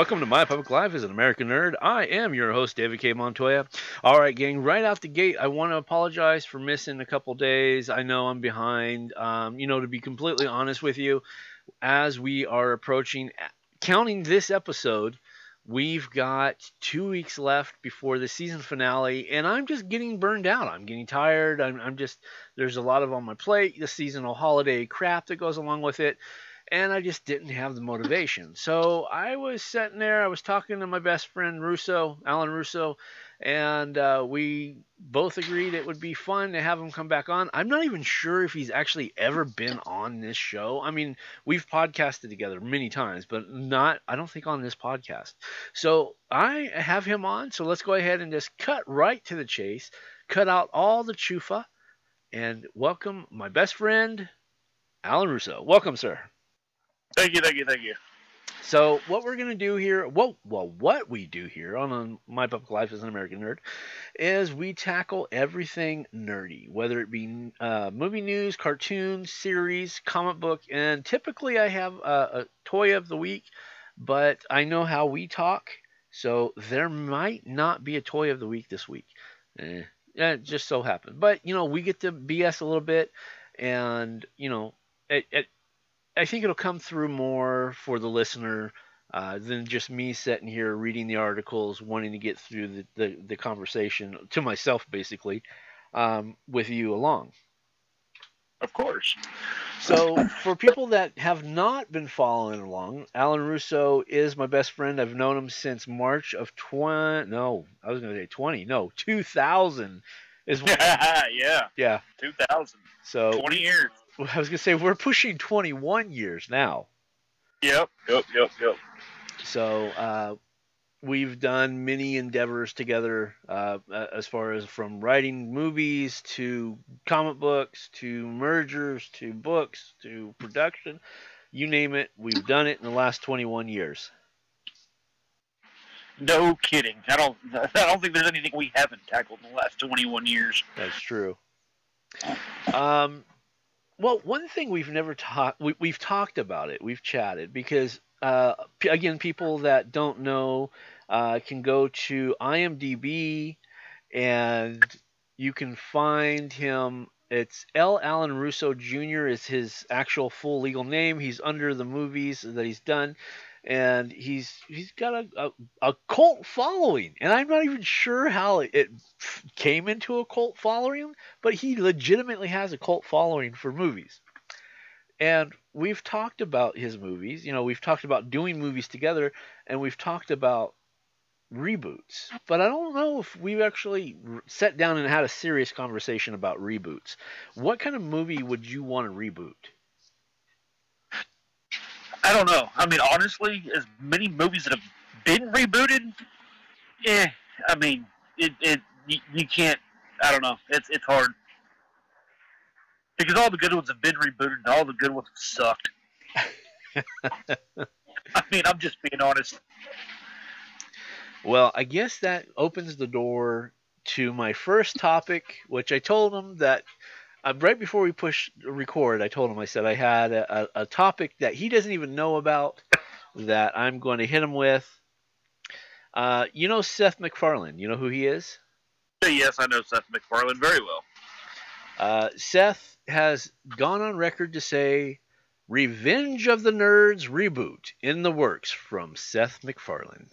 Welcome to My Public Life as an American Nerd. I am your host, David K. Montoya. All right, gang, right out the gate, I want to apologize for missing a couple days. I know I'm behind. Um, you know, to be completely honest with you, as we are approaching, counting this episode, we've got two weeks left before the season finale, and I'm just getting burned out. I'm getting tired. I'm, I'm just, there's a lot of on my plate, the seasonal holiday crap that goes along with it and I just didn't have the motivation. So I was sitting there, I was talking to my best friend Russo, Alan Russo, and uh, we both agreed it would be fun to have him come back on. I'm not even sure if he's actually ever been on this show. I mean, we've podcasted together many times, but not, I don't think on this podcast. So I have him on. So let's go ahead and just cut right to the chase, cut out all the chufa, and welcome my best friend, Alan Russo. Welcome, sir. Thank you, thank you, thank you. So what we're gonna do here, well, well, what we do here on, My Public Life as an American Nerd, is we tackle everything nerdy, whether it be uh, movie news, cartoons, series, comic book, and typically I have a, a toy of the week, but I know how we talk, so there might not be a toy of the week this week. Eh, it just so happened. But you know, we get to BS a little bit, and you know, it I think it'll come through more for the listener uh, than just me sitting here reading the articles, wanting to get through the, the, the conversation to myself, basically, um, with you along. Of course. So, for people that have not been following along, Alan Russo is my best friend. I've known him since March of 20. No, I was going to say 20. No, 2000 is. yeah. Yeah. 2000. So 20 years. I was gonna say we're pushing 21 years now. Yep, yep, yep, yep. So uh, we've done many endeavors together, uh, as far as from writing movies to comic books to mergers to books to production, you name it, we've done it in the last 21 years. No kidding. I don't. I don't think there's anything we haven't tackled in the last 21 years. That's true. Um, well, one thing we've never talked, we, we've talked about it, we've chatted, because uh, p- again, people that don't know uh, can go to IMDb and you can find him. It's L. Allen Russo Jr. is his actual full legal name. He's under the movies that he's done and he's he's got a, a, a cult following, and I'm not even sure how it, it came into a cult following, but he legitimately has a cult following for movies. And we've talked about his movies, you know, we've talked about doing movies together, and we've talked about reboots. But I don't know if we've actually sat down and had a serious conversation about reboots. What kind of movie would you want to reboot? I don't know. I mean, honestly, as many movies that have been rebooted, eh. I mean, it it you, you can't. I don't know. It's it's hard because all the good ones have been rebooted, and all the good ones have sucked. I mean, I'm just being honest. Well, I guess that opens the door to my first topic, which I told him that uh, right before we push record, I told him I said I had a, a, a topic that he doesn't even know about that I'm going to hit him with. Uh, you know Seth MacFarlane. You know who he is? Yes, I know Seth MacFarlane very well. Uh, Seth has gone on record to say Revenge of the Nerds reboot in the works from Seth MacFarlane.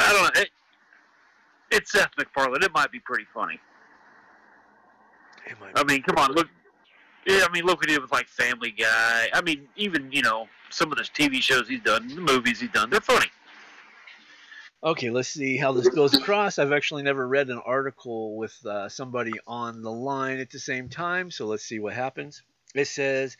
I don't know. It, it's Seth MacFarlane. It might be pretty funny. I mean, come on, look. Yeah, I mean, look at him with like Family Guy. I mean, even you know some of the TV shows he's done, the movies he's done, they're funny. Okay, let's see how this goes across. I've actually never read an article with uh, somebody on the line at the same time, so let's see what happens. It says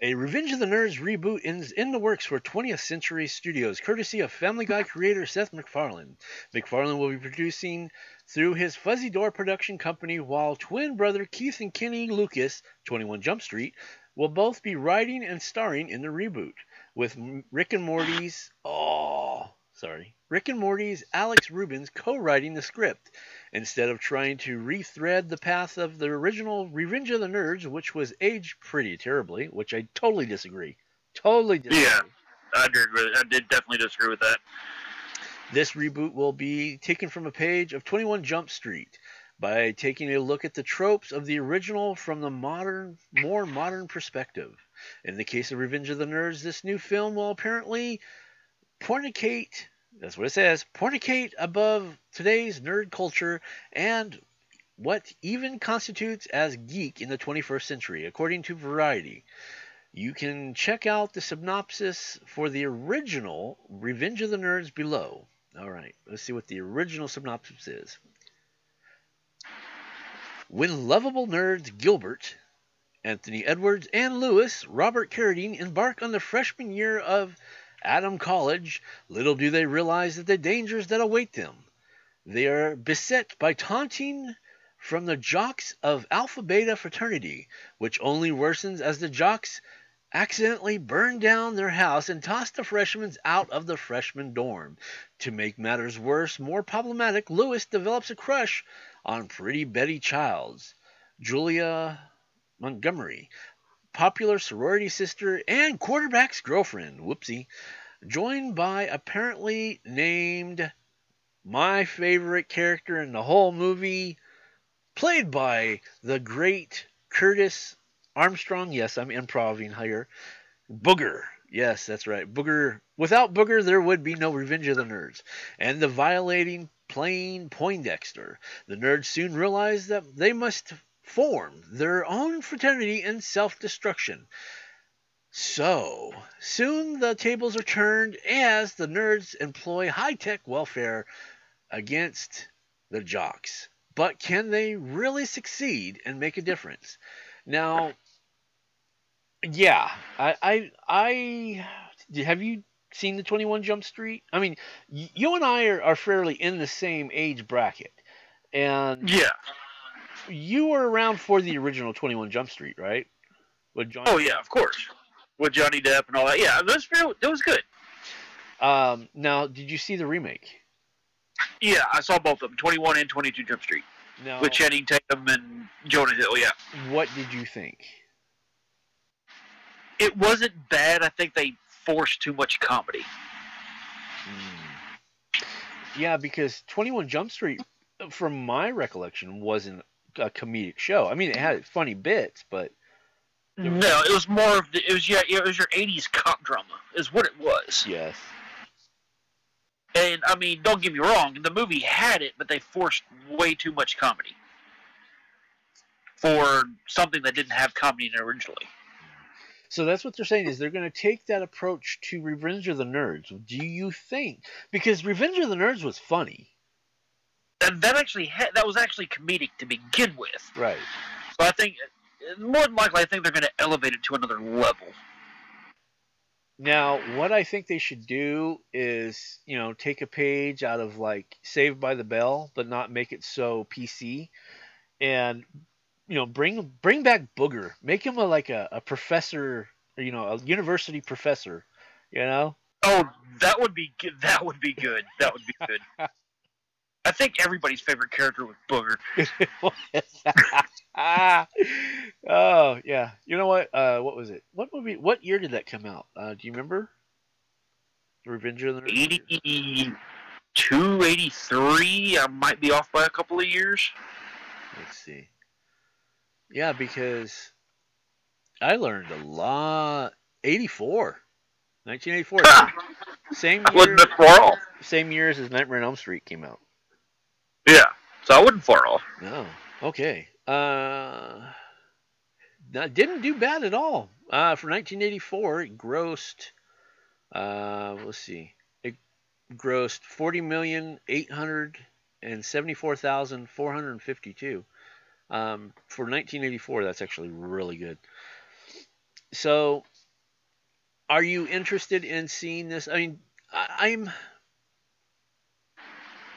A Revenge of the Nerds reboot is in the works for 20th Century Studios, courtesy of Family Guy creator Seth MacFarlane. MacFarlane will be producing through his Fuzzy Door production company, while twin brother Keith and Kenny Lucas, 21 Jump Street, will both be writing and starring in the reboot, with Rick and Morty's oh sorry Rick and Morty's Alex Rubens co-writing the script instead of trying to rethread the path of the original Revenge of the Nerds, which was aged pretty terribly, which I totally disagree. Totally disagree. Yeah. I agree. I did definitely disagree with that. This reboot will be taken from a page of 21 Jump Street by taking a look at the tropes of the original from the modern, more modern perspective. In the case of Revenge of the Nerds, this new film will apparently pornicate, that's what it says, pornicate above today's nerd culture and what even constitutes as geek in the 21st century, according to Variety. You can check out the synopsis for the original Revenge of the Nerds below. All right, let's see what the original synopsis is. When lovable nerds Gilbert, Anthony Edwards, and Lewis Robert Carradine embark on the freshman year of Adam College, little do they realize that the dangers that await them. They are beset by taunting from the jocks of Alpha Beta fraternity, which only worsens as the jocks accidentally burn down their house and toss the freshmen out of the freshman dorm. To make matters worse, more problematic, Lewis develops a crush on pretty Betty Childs, Julia Montgomery, popular sorority sister and quarterback's girlfriend, whoopsie, joined by apparently named my favorite character in the whole movie, played by the great Curtis Armstrong. Yes, I'm improving here. Booger. Yes, that's right. Booger. Without Booger, there would be no Revenge of the Nerds. And the violating plain Poindexter. The nerds soon realize that they must form their own fraternity in self destruction. So, soon the tables are turned as the nerds employ high tech welfare against the jocks. But can they really succeed and make a difference? Now, yeah, I, I, I have you seen the 21 Jump Street? I mean, you and I are, are fairly in the same age bracket. And Yeah. You were around for the original 21 Jump Street, right? With Johnny Oh yeah, of course. With Johnny Depp and all that. Yeah, it was it was good. Um, now, did you see the remake? Yeah, I saw both of them, 21 and 22 Jump Street, with Channing Tatum and Jonah Hill. Yeah, what did you think? it wasn't bad. I think they forced too much comedy. Hmm. Yeah, because 21 Jump Street, from my recollection, wasn't a comedic show. I mean, it had funny bits, but No, it was more of the, it was yeah, it was your 80s cop drama is what it was. yes. And I mean, don't get me wrong, the movie had it, but they forced way too much comedy for something that didn't have comedy in it originally. So that's what they're saying is they're going to take that approach to Revenge of the Nerds. Do you think? Because Revenge of the Nerds was funny, And that actually had, that was actually comedic to begin with. right? So I think more than likely, I think they're going to elevate it to another level. Now, what I think they should do is, you know, take a page out of like Saved by the Bell, but not make it so PC, and you know, bring bring back Booger, make him a like a, a professor, or, you know, a university professor, you know. Oh, that would be good. That would be good. That would be good. I think everybody's favorite character was Booger. oh yeah, you know what? Uh, what was it? What movie? What year did that come out? Uh, do you remember? Revenge of the Nerds? 82, 83. I might be off by a couple of years. Let's see. Yeah, because I learned a lot. 84. 1984. Same year, Wasn't that far off. same years as Nightmare on Elm Street came out. So I wouldn't far off. No. Okay. Uh, that didn't do bad at all. Uh, for 1984, it grossed. Uh, let's see. It grossed 40 million eight hundred and seventy-four thousand four hundred fifty-two. Um, for 1984, that's actually really good. So, are you interested in seeing this? I mean, I, I'm.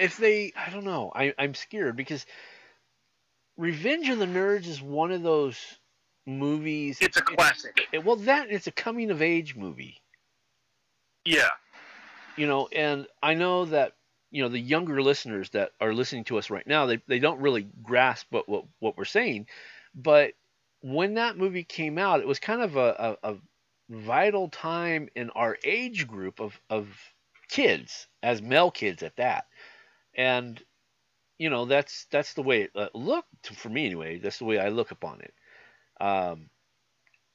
If they, I don't know. I, I'm scared because Revenge of the Nerds is one of those movies. It's a classic. It, well, that it's a coming of age movie. Yeah. You know, and I know that you know the younger listeners that are listening to us right now, they they don't really grasp what what, what we're saying, but when that movie came out, it was kind of a, a, a vital time in our age group of of kids, as male kids at that, and you know that's that's the way it uh, looked for me anyway. That's the way I look upon it. Um,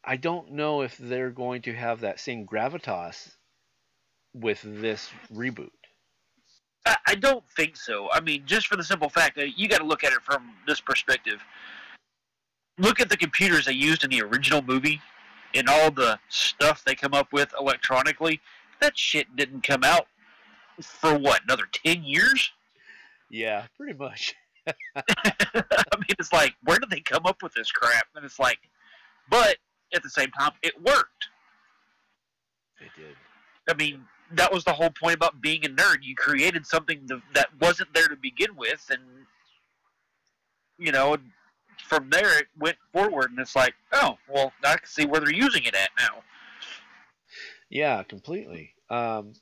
I don't know if they're going to have that same gravitas with this reboot. I, don't think so. I mean, just for the simple fact that you got to look at it from this perspective. Look at the computers they used in the original movie and all the stuff they come up with electronically. That shit didn't come out for what, another 10 years? Yeah, pretty much. I mean, it's like, where did they come up with this crap? And it's like, but at the same time, it worked. It did. I mean, that was the whole point about being a nerd. You created something that wasn't there to begin with, and you know, from there it went forward, and it's like, oh, well, I can see where they're using it at now. Yeah, completely. Um,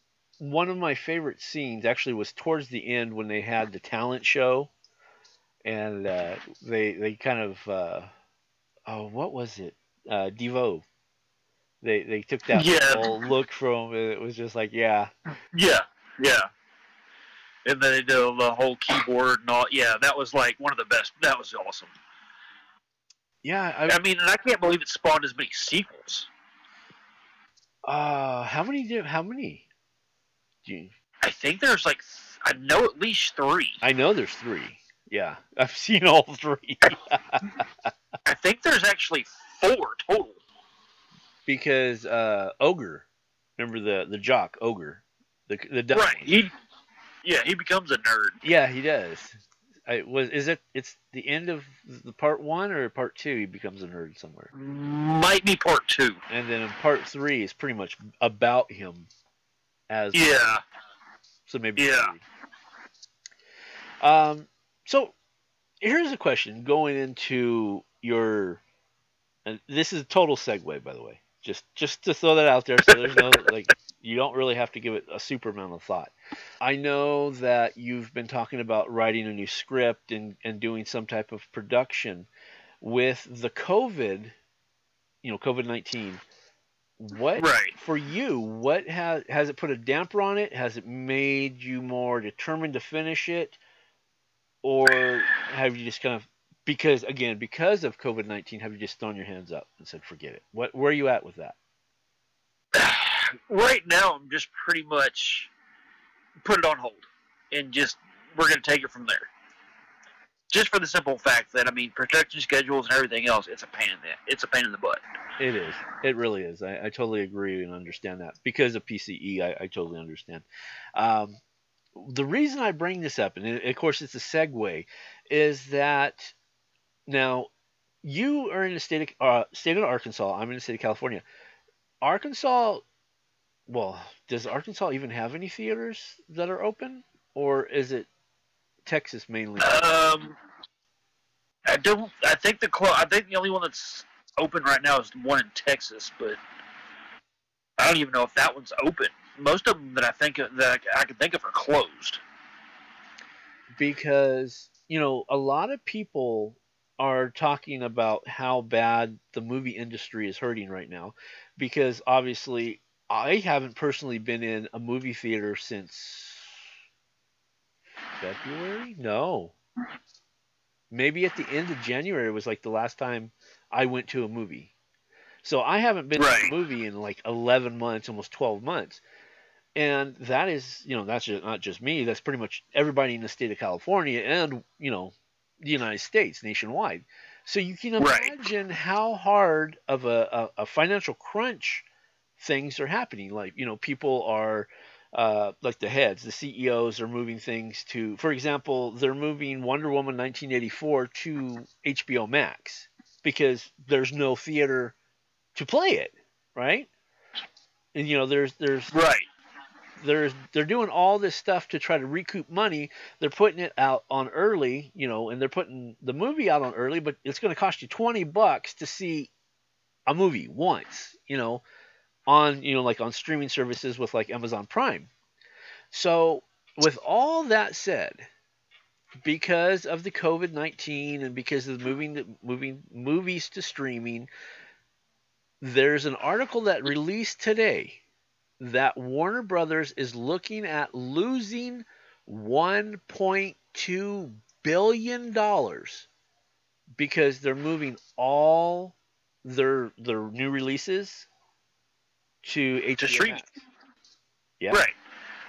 one of my favorite scenes actually was towards the end when they had the talent show, and uh, they they kind of uh, oh, what was it? Uh, Devo. They they took that Yeah. whole look from and it was just like yeah Yeah, yeah. And then they did the whole keyboard and all. Yeah, that was like one of the best. That was awesome. yeah I, I mean, and I can't believe it spawned as many sequels. uh how many do how many? You, I think there's like, I know at least three. I know there's three. Yeah, I've seen all three. I think there's actually four total. because uh, Ogre, remember the the jock Ogre, the the dumb Right. one. He, yeah, he becomes a nerd. Yeah, he does. I was is it it's the end of the part one or part two he becomes a nerd somewhere, Might be part two. and then in part three is pretty much about him as Yeah. so maybe Yeah. three. Um, so here's a question going into your, and this is a total segue by the way, just just to throw that out there so there's no like you don't really have to give it a super amount of thought. I know that you've been talking about writing a new script and, and doing some type of production with the COVID, you know, COVID nineteen. What Right. for you? What has has it put a damper on it? Has it made you more determined to finish it, or have you just kind of because again because of COVID nineteen have you just thrown your hands up and said forget it? What where are you at with that? right now, I'm just pretty much put it on hold and just we're going to take it from there. Just for the simple fact that I mean, production schedules and everything else, it's a pain in the it's a pain in the butt. It is. It really is. I, I totally agree and understand that. Because of PCE, I, I totally understand. Um, the reason I bring this up, and of course it's a segue, is that now you are in the state of, uh, state of Arkansas. I'm in the state of California. Arkansas, well, does Arkansas even have any theaters that are open, or is it Texas mainly? Um, I don't. I think the I think the only one that's open right now is the one in Texas, but I don't even know if that one's open. Most of them that I think of, that I, I can think of are closed. because you know a lot of people are talking about how bad the movie industry is hurting right now because obviously I haven't personally been in a movie theater since February no maybe at the end of January was like the last time I went to a movie. So I haven't been Right. to a movie in like 11 months almost 12 months. And that is you know that's just, not just me. That's pretty much everybody in the state of california and you know the united states nationwide. So you can Right. imagine how hard of a, a, a financial crunch things are happening. Like you know people are uh, like the heads the ceos are moving things to for example they're moving wonder woman 1984 to hbo max because there's no theater to play it, right? And you know, there's there's Right. there's they're doing all this stuff to try to recoup money. They're putting it out on early, you know, and they're putting the movie out on early, but it's going to cost you 20 bucks to see a movie once, you know, on, you know, like on streaming services with like Amazon Prime. So, with all that said, because of the COVID-19 and because of the moving moving movies to streaming, there's an article that released today that Warner Brothers is looking at losing 1.2 billion dollars because they're moving all their their new releases to HBO streaming. Yeah. Right.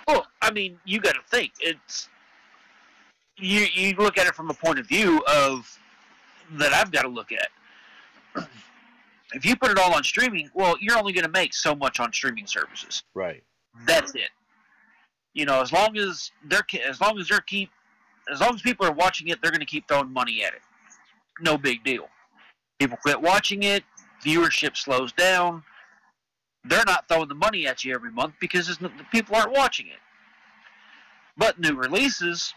Well, I mean, you got to think it's you. You look at it from a point of view of that I've got to look at. If you put it all on streaming, well, you're only going to make so much on streaming services. Right. That's it. You know, as long as they're as long as they're keep as long as people are watching it, they're going to keep throwing money at it. No big deal. People quit watching it, viewership slows down. They're not throwing the money at you every month because it's, the people aren't watching it. But new releases,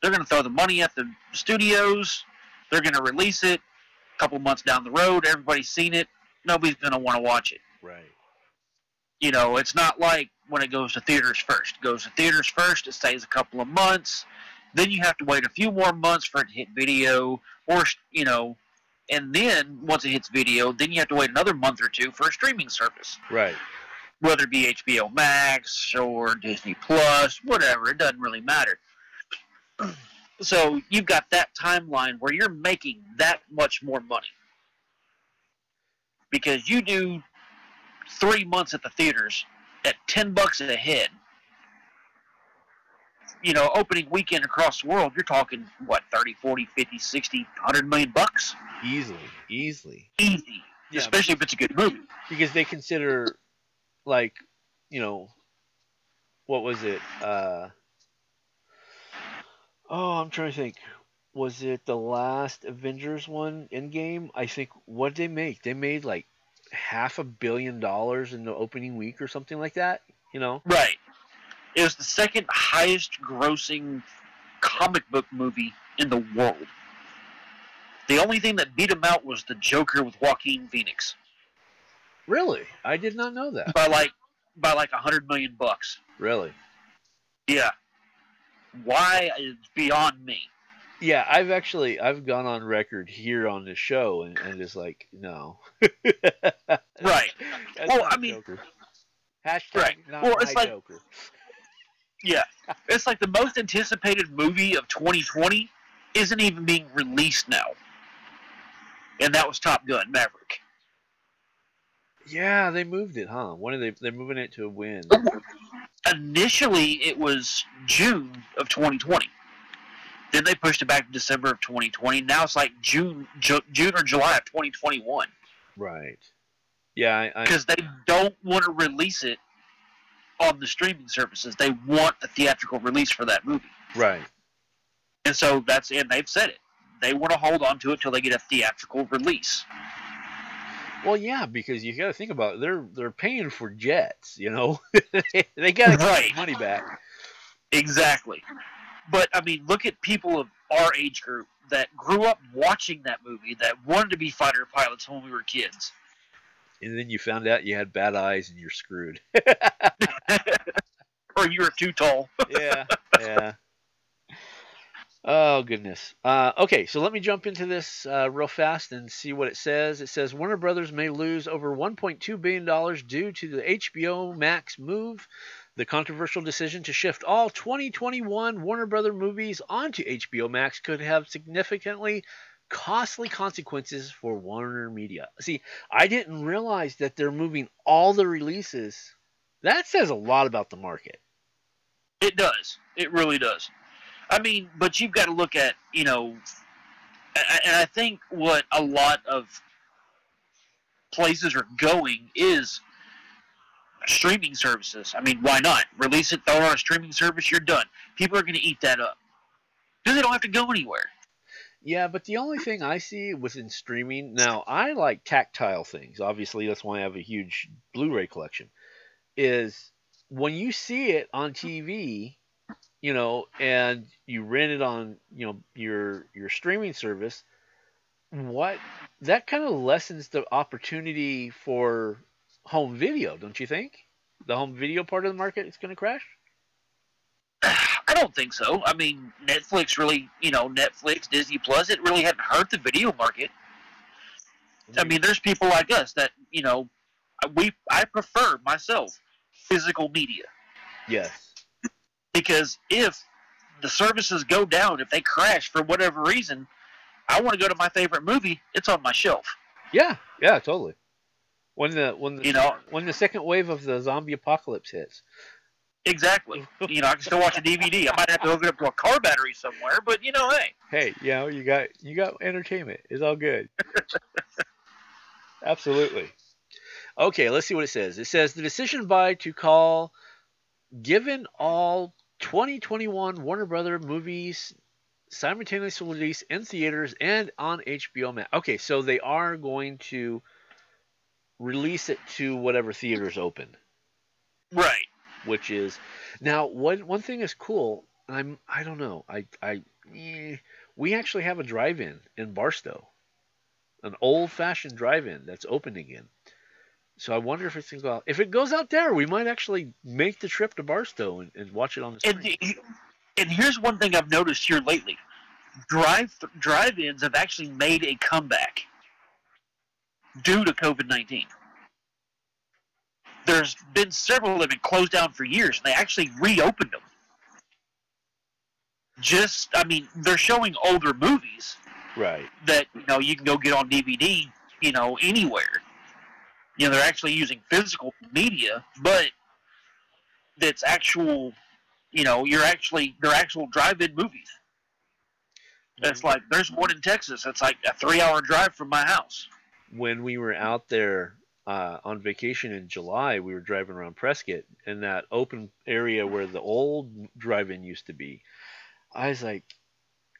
they're going to throw the money at the studios. They're going to release it a couple months down the road. Everybody's seen it. Nobody's going to want to watch it. Right. You know, it's not like when it goes to theaters first. It goes to theaters first, it stays a couple of months. Then you have to wait a few more months for it to hit video, or, you know, and then once it hits video, then you have to wait another month or two for a streaming service. Right. Whether it be HBO Max or Disney Plus, whatever, it doesn't really matter. So you've got that timeline where you're making that much more money. Because you do three months at the theaters at 10 bucks a head. You know, opening weekend across the world, you're talking, what, 30, 40, 50, 60, 100 million bucks? Easily. Easily. Easy. Yeah. Especially if it's a good movie. because they consider like you know what was it uh oh i'm trying to think was it the last avengers one Endgame i think what did they make they made like half a billion dollars in the opening week or something like that you know Right. It was the second highest grossing comic book movie in the world. The only thing that beat him out was the Joker with Joaquin Phoenix really i did not know that by like by like a hundred million bucks. really Yeah. Why is beyond me. yeah i've actually i've gone on record here on the show and, and just like no Right. Well, I mean- Joker. hashtag Right. not Well, my it's like- Joker. Yeah. It's like the most anticipated movie of 2020 isn't even being released now. And that was Top Gun Maverick. Yeah, they moved it, huh? When are they? They're moving it to when? Initially it was June of 2020. Then they pushed it back to December of 2020. Now it's like June, Ju- June or July of 2021 Right. Yeah, I, I, because they don't want to release it on the streaming services. They want a theatrical release for that movie, right. and so that's and they've said it. They want to hold on to it till they get a theatrical release. Well, yeah, because you got to think about it. they're they're paying for jets, you know. they got to get Right. money back. Exactly. But I mean, look at people of our age group that grew up watching that movie that wanted to be fighter pilots when we were kids. And then you found out you had bad eyes and you're screwed. or you were too tall. yeah. Yeah. Oh goodness. Uh, okay, so let me jump into this uh, real fast and see what it says. It says Warner Brothers may lose over 1.2 billion dollars due to the HBO Max move. The controversial decision to shift all 2021 Warner Brother movies onto HBO Max could have significantly costly consequences for Warner Media. See, I didn't realize that they're moving all the releases. That says a lot about the market. It does. It really does. I mean, but you've got to look at, you know, and I think what a lot of places are going is streaming services. I mean, why not? Release it, throw on a streaming service, you're done. People are going to eat that up. Because they don't have to go anywhere. Yeah, but the only thing I see within streaming now, I like tactile things. Obviously, that's why I have a huge Blu-ray collection. Is when you see it on TV, you know, and you rent it on, you know, your your streaming service, what that kind of lessens the opportunity for home video, don't you think? The home video part of the market is going to crash. I don't think so. I mean, Netflix really, you know, Netflix, Disney Plus, it really hadn't hurt the video market. I mean, there's people like us that, you know, we I prefer myself physical media yes, because if the services go down, if they crash for whatever reason, I want to go to my favorite movie. It's on my shelf. yeah, yeah, totally. When the when the You know, when the second wave of the zombie apocalypse hits, exactly. You know, I can still watch a DVD. I might have to hook it up to a car battery somewhere, but you know, hey, hey, you know, you got you got entertainment. It's all good. Absolutely. Okay, let's see what it says. It says the decision by to call given all 2021 Warner Brother movies simultaneously released in theaters and on HBO Max. Okay, so they are going to release it to whatever theaters open right. which is now one one thing is cool. I'm I don't know I I eh, we actually have a drive-in in Barstow, an old-fashioned drive-in that's open again. So I wonder if it's going to go out. If it goes out there, we might actually make the trip to Barstow and, and watch it on the And screen. and here's one thing I've noticed here lately: drive drive-ins have actually made a comeback due to COVID nineteen. There's been several that have been closed down for years, and they actually reopened them. Just, I mean, they're showing older movies Right. that you know you can go get on DVD, you know, anywhere. You know, they're actually using physical media, but that's actual. You know, you're actually they're actual drive-in movies. It's like there's one in Texas. It's like a three-hour drive from my house. when we were out there uh, on vacation in July, we were driving around Prescott in that open area where the old drive-in used to be. I was like,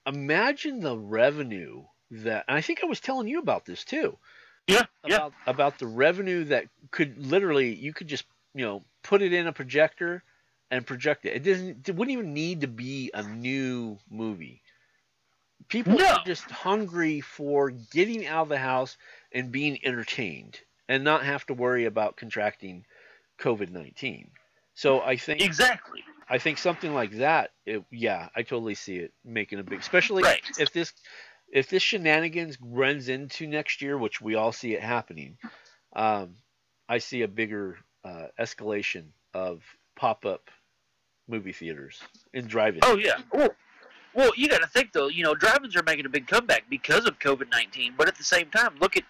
imagine the revenue that. And I think I was telling you about this too. Yeah, yeah, About about the revenue that could literally you could just you know put it in a projector and project it. It doesn't. It wouldn't even need to be a new movie. People No. are just hungry for getting out of the house and being entertained and not have to worry about contracting COVID nineteen. So I think exactly. I think something like that, it, yeah, I totally see it making a big, especially Right. if this if this shenanigans runs into next year, which we all see it happening. Um, I see a bigger uh, escalation of pop up movie theaters and drive-ins. Oh yeah. Well, well, you got to think though. You know, drive-ins are making a big comeback because of COVID nineteen. But at the same time, look at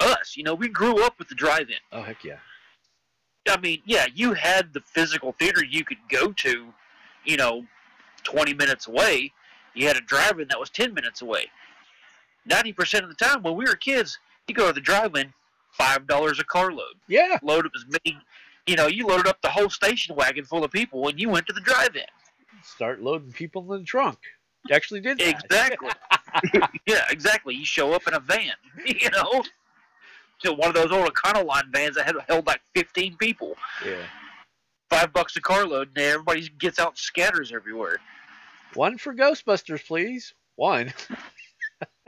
us. You know, we grew up with the drive-in. Oh heck yeah! I mean, yeah, you had the physical theater you could go to, you know, 20 minutes away. You had a drive-in that was 10 minutes away. 90% of the time when we were kids, you go to the drive-in, $5 a carload. Yeah, Load up as many, you know, you loaded up the whole station wagon full of people when you went to the drive-in. start loading people in the trunk. You actually did that. Exactly. yeah, exactly. You show up in a van, you know. To one of those old Econoline vans that had held like 15 people. Yeah. Five bucks a carload, and everybody gets out and scatters everywhere. One for Ghostbusters, please. One.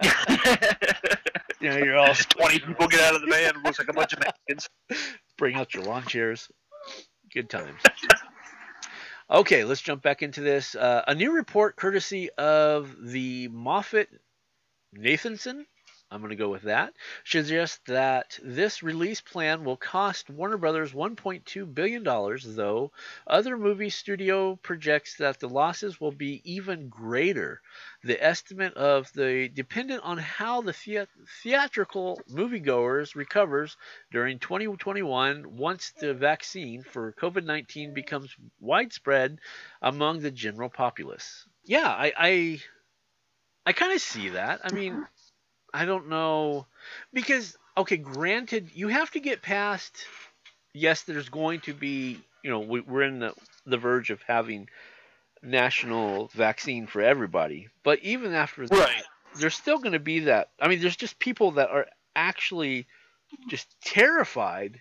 You know, you're all Twenty people get out of the van. Looks like a bunch of Mexicans. bring out your lawn chairs. Good times. Okay, let's jump back into this. Uh, a new report courtesy of the Moffat Nathanson. I'm going to go with that. Suggests that this release plan will cost Warner Brothers 1.2 billion dollars, though other movie studio projects that the losses will be even greater. The estimate of the dependent on how the thea- theatrical moviegoers recovers during 2021 once the vaccine for COVID-19 becomes widespread among the general populace. Yeah, I I, I kind of see that. I mean, I don't know because okay, granted, you have to get past. Yes, there's going to be you know we, we're in the the verge of having national vaccine for everybody, but even after that, Right. there's still going to be that. I mean, there's just people that are actually just terrified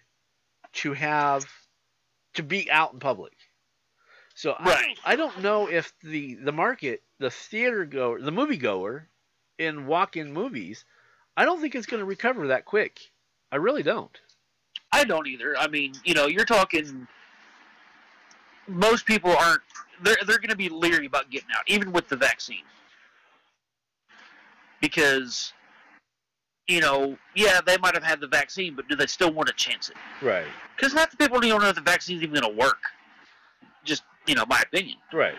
to have to be out in public. So I, Right. don't, I don't know if the the market, the theater goer, the movie goer, in walk-in movies, I don't think it's going to recover that quick. I really don't. I don't either. I mean, you know, you're talking. Most people aren't. They're they're going to be leery about getting out, even with the vaccine, because, you know, yeah, they might have had the vaccine, but do they still want to chance it? Right. Because half the people don't know if the vaccine's even going to work. Just you know, my opinion. Right.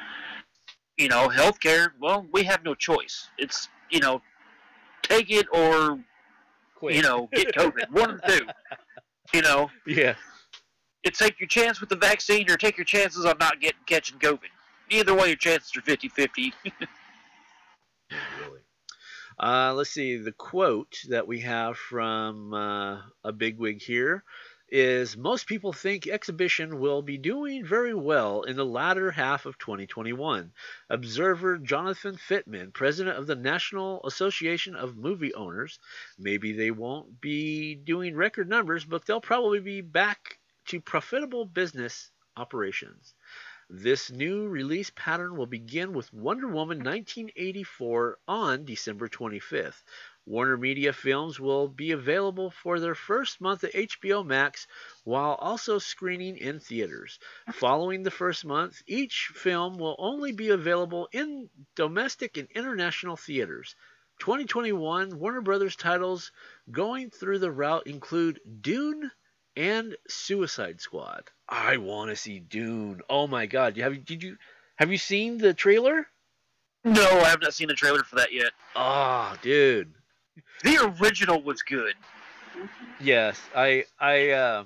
You know, healthcare. Well, we have no choice. It's you know, take it or Quick. you know, get COVID. One of the two. You know, Yeah. it's take your chance with the vaccine or take your chances on not getting catching COVID. Either way, your chances are 50-50. Really. Uh, let's see. The quote that we have from uh, a bigwig here is Most people think exhibition will be doing very well in the latter half of 2021. Observer Jonathan Fitman, president of the National Association of Movie Owners, maybe they won't be doing record numbers, but they'll probably be back to profitable business operations. This new release pattern will begin with Wonder Woman 1984 on December 25th. Warner Media Films will be available for their first month at HBO Max while also screening in theaters. Following the first month, each film will only be available in domestic and international theaters. 2021 Warner Brothers titles going through the route include Dune and Suicide Squad. I want to see Dune. Oh my god. Have you did you have you seen the trailer? no, I have not seen the trailer for that yet. Oh, dude. The original was good. Yes, I I uh,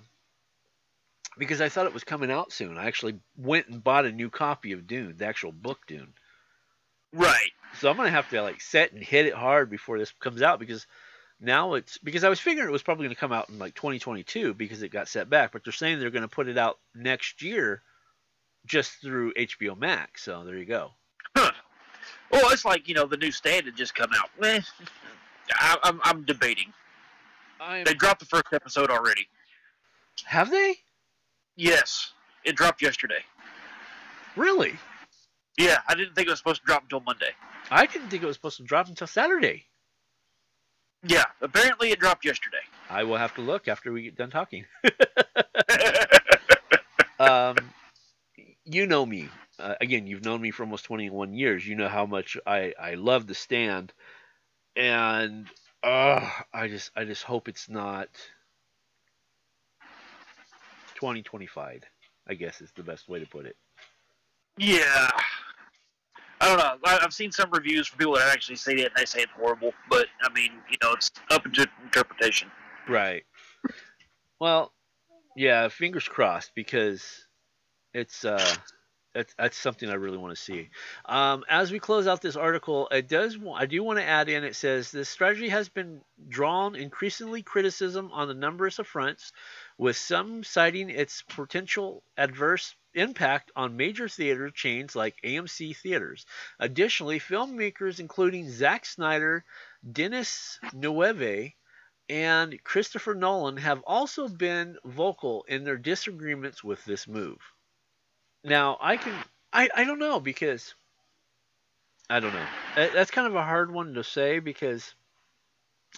because I thought it was coming out soon. I actually went and bought a new copy of Dune, the actual book Dune. Right. So I'm gonna have to like set and hit it hard before this comes out because now it's because I was figuring it was probably gonna come out in like 2022 because it got set back, but they're saying they're gonna put it out next year just through HBO Max. So there you go. Huh. Well, it's like you know the new standard just come out. I, I'm I'm debating. I'm, They dropped the first episode already. have they Yes, it dropped yesterday. really? Yeah, I didn't think it was supposed to drop until Monday. I didn't think it was supposed to drop until Saturday. Yeah, apparently it dropped yesterday. I will have to look after we get done talking. um, you know me. Uh, again, you've known me for almost 21 years. You know how much I, I love the stand, and uh, I just I just hope it's not 2025. I guess is the best way to put it. yeah, I don't know. I, I've seen some reviews from people that actually say it and they say it's horrible. But I mean, you know, it's up to interpretation. Right. Well, yeah, fingers crossed because it's uh that's, that's something I really want to see. Um, as we close out this article, it does I do want to add in it says this strategy has been drawn increasingly criticism on the numerous fronts, with some citing its potential adverse impact on major theater chains like AMC theaters. Additionally, filmmakers including Zack Snyder, Denis Villeneuve, and Christopher Nolan have also been vocal in their disagreements with this move. Now, I can I, I don't know because I don't know. That's kind of a hard one to say because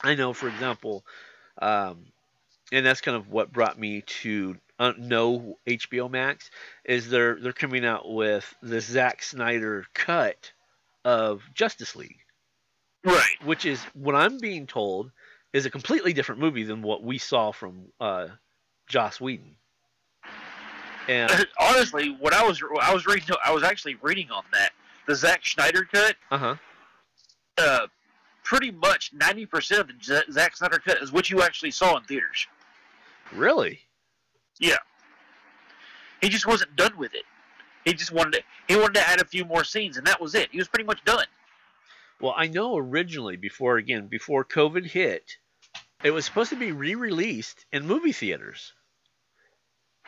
I know, for example, um, and that's kind of what brought me to uh, know HBO Max is they're they're coming out with the Zack Snyder cut of Justice League Right. which is what I'm being told is a completely different movie than what we saw from uh, Joss Whedon. And Honestly, when I was I was reading, I was actually reading on that the Zack Snyder cut. uh huh, Uh, pretty much ninety percent of the Z- Zack Snyder cut is what you actually saw in theaters. really? Yeah. He just wasn't done with it. He just wanted to, he wanted to add a few more scenes, and that was it. He was pretty much done. Well, I know originally before again before COVID hit, it was supposed to be re-released in movie theaters.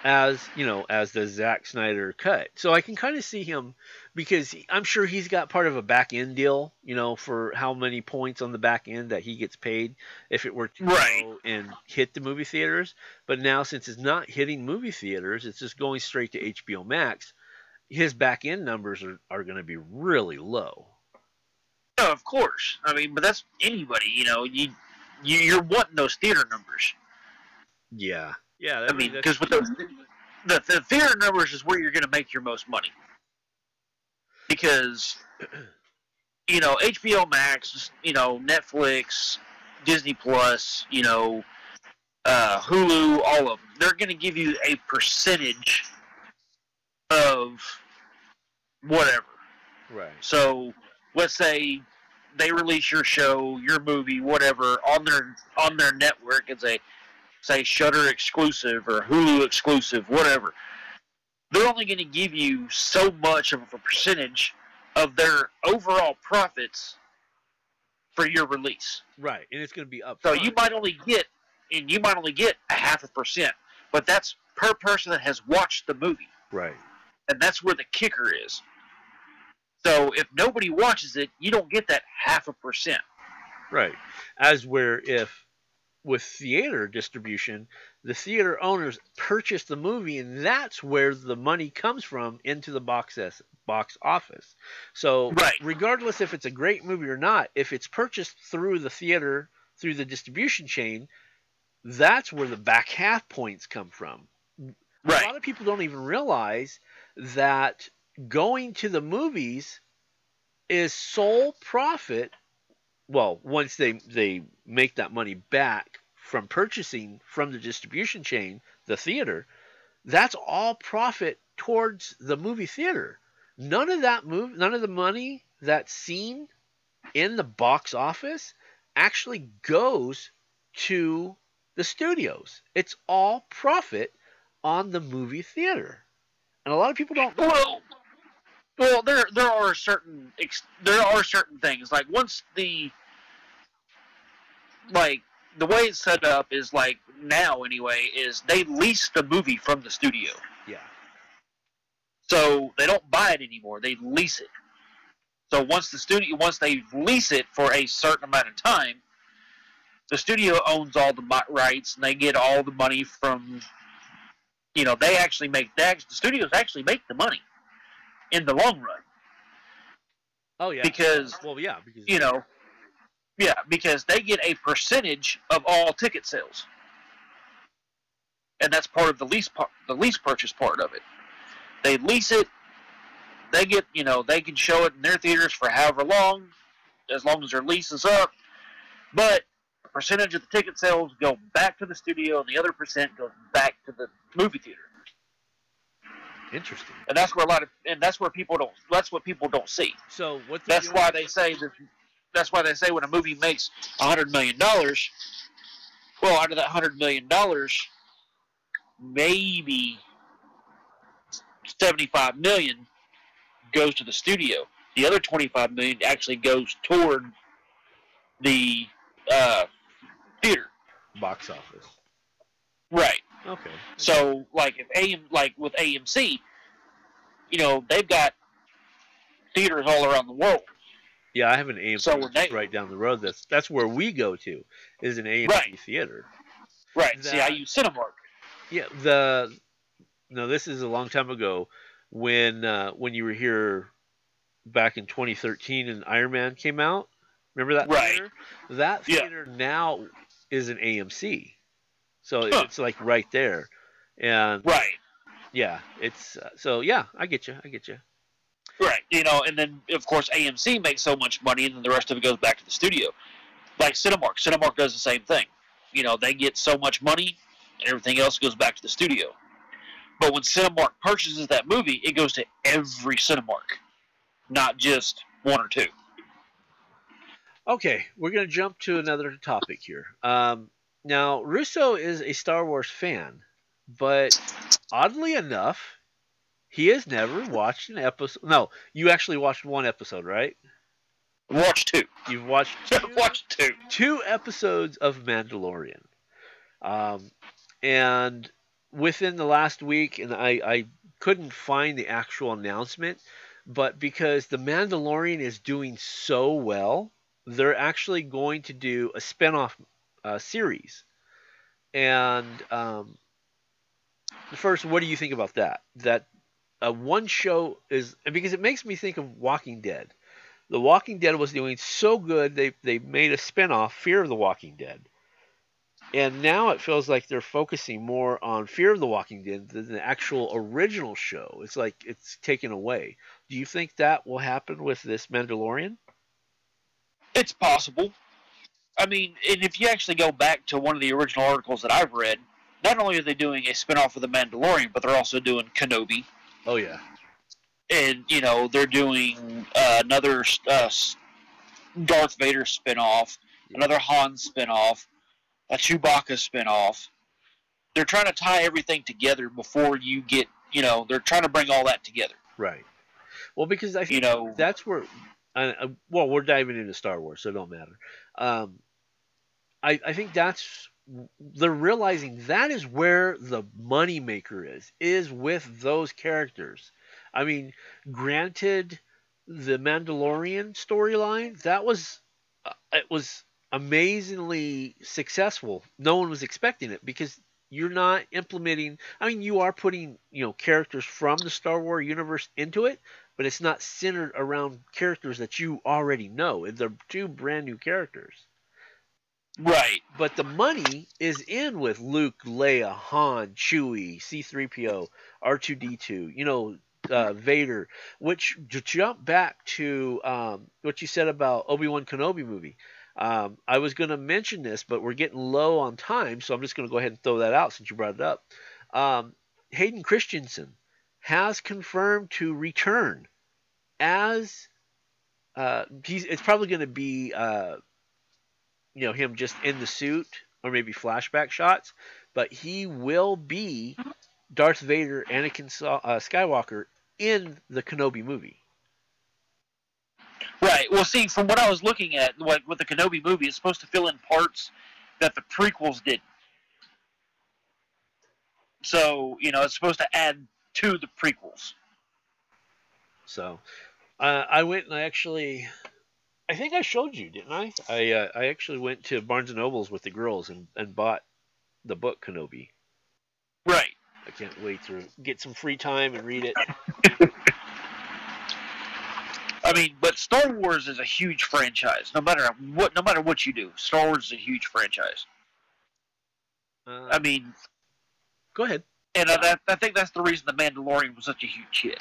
As you know as the Zack Snyder cut. So I can kind of see him because I'm sure he's got part of a back end deal, you know, for how many points on the back end that he gets paid if it were to Right. go and hit the movie theaters. But now since it's not hitting movie theaters, it's just going straight to HBO Max. His back end numbers are, are going to be really low. No, of course. I mean, but that's anybody. You know, you, you you're wanting those theater numbers. Yeah, yeah. I mean, because with those the, the theater numbers is where you're going to make your most money. Because you know HBO Max, you know Netflix, Disney Plus, you know uh, Hulu, all of them, they're going to give you a percentage of whatever. right. So let's say they release your show, your movie, whatever on their on their network as a say Shudder exclusive or Hulu exclusive, whatever. They're only going to give you so much of a percentage of their overall profits for your release. Right, and it's going to be up. So you might only get and you might only get a half a percent, but that's per person that has watched the movie right. and that's where the kicker is. So if nobody watches it, you don't get that half a percent. Right. As where if with theater distribution, the theater owners purchase the movie and that's where the money comes from into the box box office. So Right. regardless if it's a great movie or not, if it's purchased through the theater through the distribution chain, that's where the back half points come from. A lot of people don't even realize that going to the movies is sole profit. Well, once they they make that money back from purchasing from the distribution chain, the theater, that's all profit towards the movie theater. None of that move, none of the money that's seen in the box office actually goes to the studios. It's all profit on the movie theater. And a lot of people don't Well, well, there there are certain ex- there are certain things like once the like the way it's set up is like now anyway is they lease the movie from the studio, Yeah. so they don't buy it anymore. They lease it. So once the studio once they lease it for a certain amount of time, the studio owns all the rights and they get all the money from. You know, they actually make that. The studios actually make the money in the long run Oh yeah. because well, yeah, because you know, yeah, because they get a percentage of all ticket sales, and that's part of the lease part, the lease purchase part of it. They lease it. They get you know they can show it in their theaters for however long, as long as their lease is up. But a percentage of the ticket sales go back to the studio, and the other percent goes back to the movie theater. Interesting. And that's where a lot of and that's where people don't. That's what people don't see. So what? That's doing- why they say that. That's why they say when a movie makes a hundred million dollars, well, out of that hundred million dollars, maybe seventy-five million goes to the studio. The other twenty-five million actually goes toward the uh, theater. box office. Right. Okay. So, like if AM, like with AMC, you know they've got theaters all around the world. Yeah, I have an AMC So they- right down the road. That's that's where we go to is an AMC Right. theater. Right. See, I use Cinemark. Yeah, the no, this is a long time ago when uh, when you were here back in 2013 and Iron Man came out. Remember that Right. theater? That Yeah. theater now is an AMC, so Huh. it's like right there, and Right. yeah, it's uh, so yeah, I get you, I get you. Right. You know, and then of course AMC makes so much money, and then the rest of it goes back to the studio. Like Cinemark, Cinemark does the same thing. You know, they get so much money, and everything else goes back to the studio. But when Cinemark purchases that movie, it goes to every Cinemark, not just one or two. Okay, we're gonna jump to another topic here. Um, now Russo is a Star Wars fan, but oddly enough, he has never watched an episode. No, you actually watched one episode, right? Watch two. You've watched two, Watch two. two episodes of Mandalorian. Um, and within the last week, and I, I couldn't find the actual announcement, but because The Mandalorian is doing so well, they're actually going to do a spinoff uh, series. And um, first, what do you think about that? That uh, one show is because it makes me think of Walking Dead. The Walking Dead was doing so good, they they made a spinoff, Fear of the Walking Dead. And now it feels like they're focusing more on Fear of the Walking Dead than the actual original show. It's like it's taken away. Do you think that will happen with this Mandalorian? It's possible. I mean, and if you actually go back to one of the original articles that I've read, not only are they doing a spinoff of The Mandalorian, but they're also doing Kenobi. Oh yeah. And, you know, they're doing uh, another uh, Darth Vader spinoff, another Han spinoff, a Chewbacca spinoff. They're trying to tie everything together before you get, you know, they're trying to bring all that together. Right. Well, because I think You know, that's where. Uh, uh, well, we're diving into Star Wars, so it don't matter. Um, I I think that's they're realizing that is where the money maker is is with those characters. I mean, granted, the Mandalorian storyline that was uh, it was amazingly successful. No one was expecting it because you're not implementing. I mean, you are putting you know characters from the Star Wars universe into it, but it's not centered around characters that you already know. They're two brand new characters. Right. But the money is in with Luke, Leia, Han, Chewie, C3PO, R2D2, you know, uh, Vader. Which to jump back to um, what you said about Obi Wan Kenobi movie. Um, I was going to mention this, but we're getting low on time, so I'm just going to go ahead and throw that out since you brought it up. Um, Hayden Christensen has confirmed to return as uh, he's. It's probably going to be uh, you know him just in the suit or maybe flashback shots, but he will be Darth Vader, Anakin uh, Skywalker in the Kenobi movie. Right. Well, see, from what I was looking at, what with the Kenobi movie, it's supposed to fill in parts that the prequels didn't. So you know, it's supposed to add to the prequels. So uh, I went and I actually, I think I showed you, didn't I? I uh, I actually went to Barnes and Nobles with the girls and, and bought the book Kenobi. Right. I can't wait to get some free time and read it. I mean, but Star Wars is a huge franchise. No matter what, no matter what you do, Star Wars is a huge franchise. Uh, I mean, go ahead. and I, I think that's the reason the Mandalorian was such a huge hit.